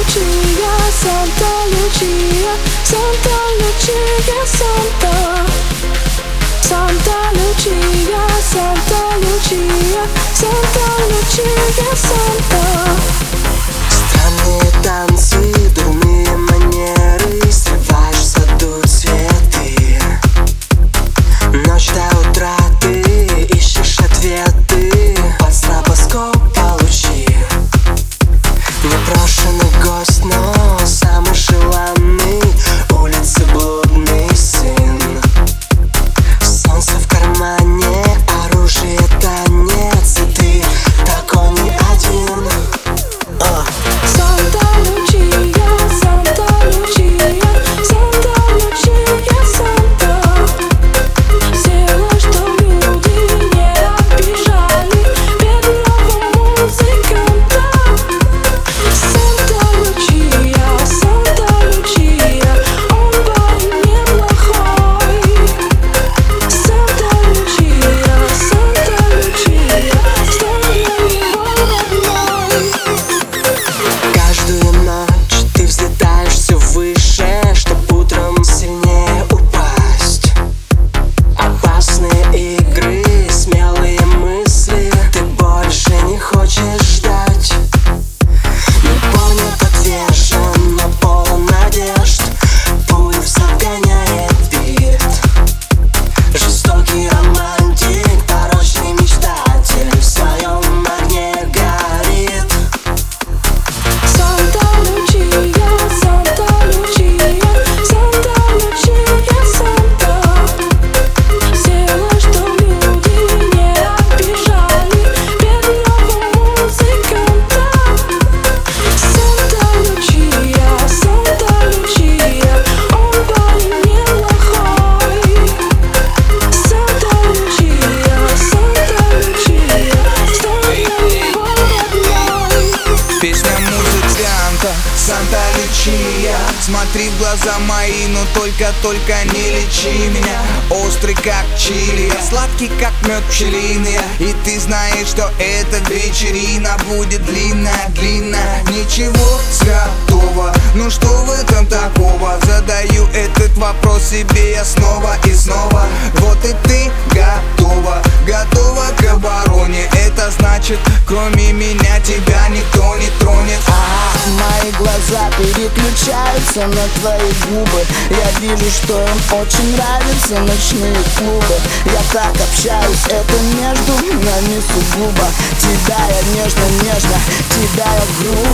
Santa Lucia, Santa Lucia, Santa Lucia, Santa. Santa Lucia, Santa Lucia, Santa Lucia, Santa. Странные танцы, дурные Смотри в глаза мои, но только-только не лечи меня. Острый как чили, сладкий как мед пчелиный. И ты знаешь, что эта вечерина будет длинная, длинная. Ничего святого, ну что в этом такого? Задаю этот вопрос себе я снова и снова. Вот и ты готова, готова к обороне. Это значит, кроме переключаются на твои губы. Я вижу, что им очень нравятся ночные клубы. Я так общаюсь, это между нами сугубо. Тебя я нежно-нежно, тебя я грубо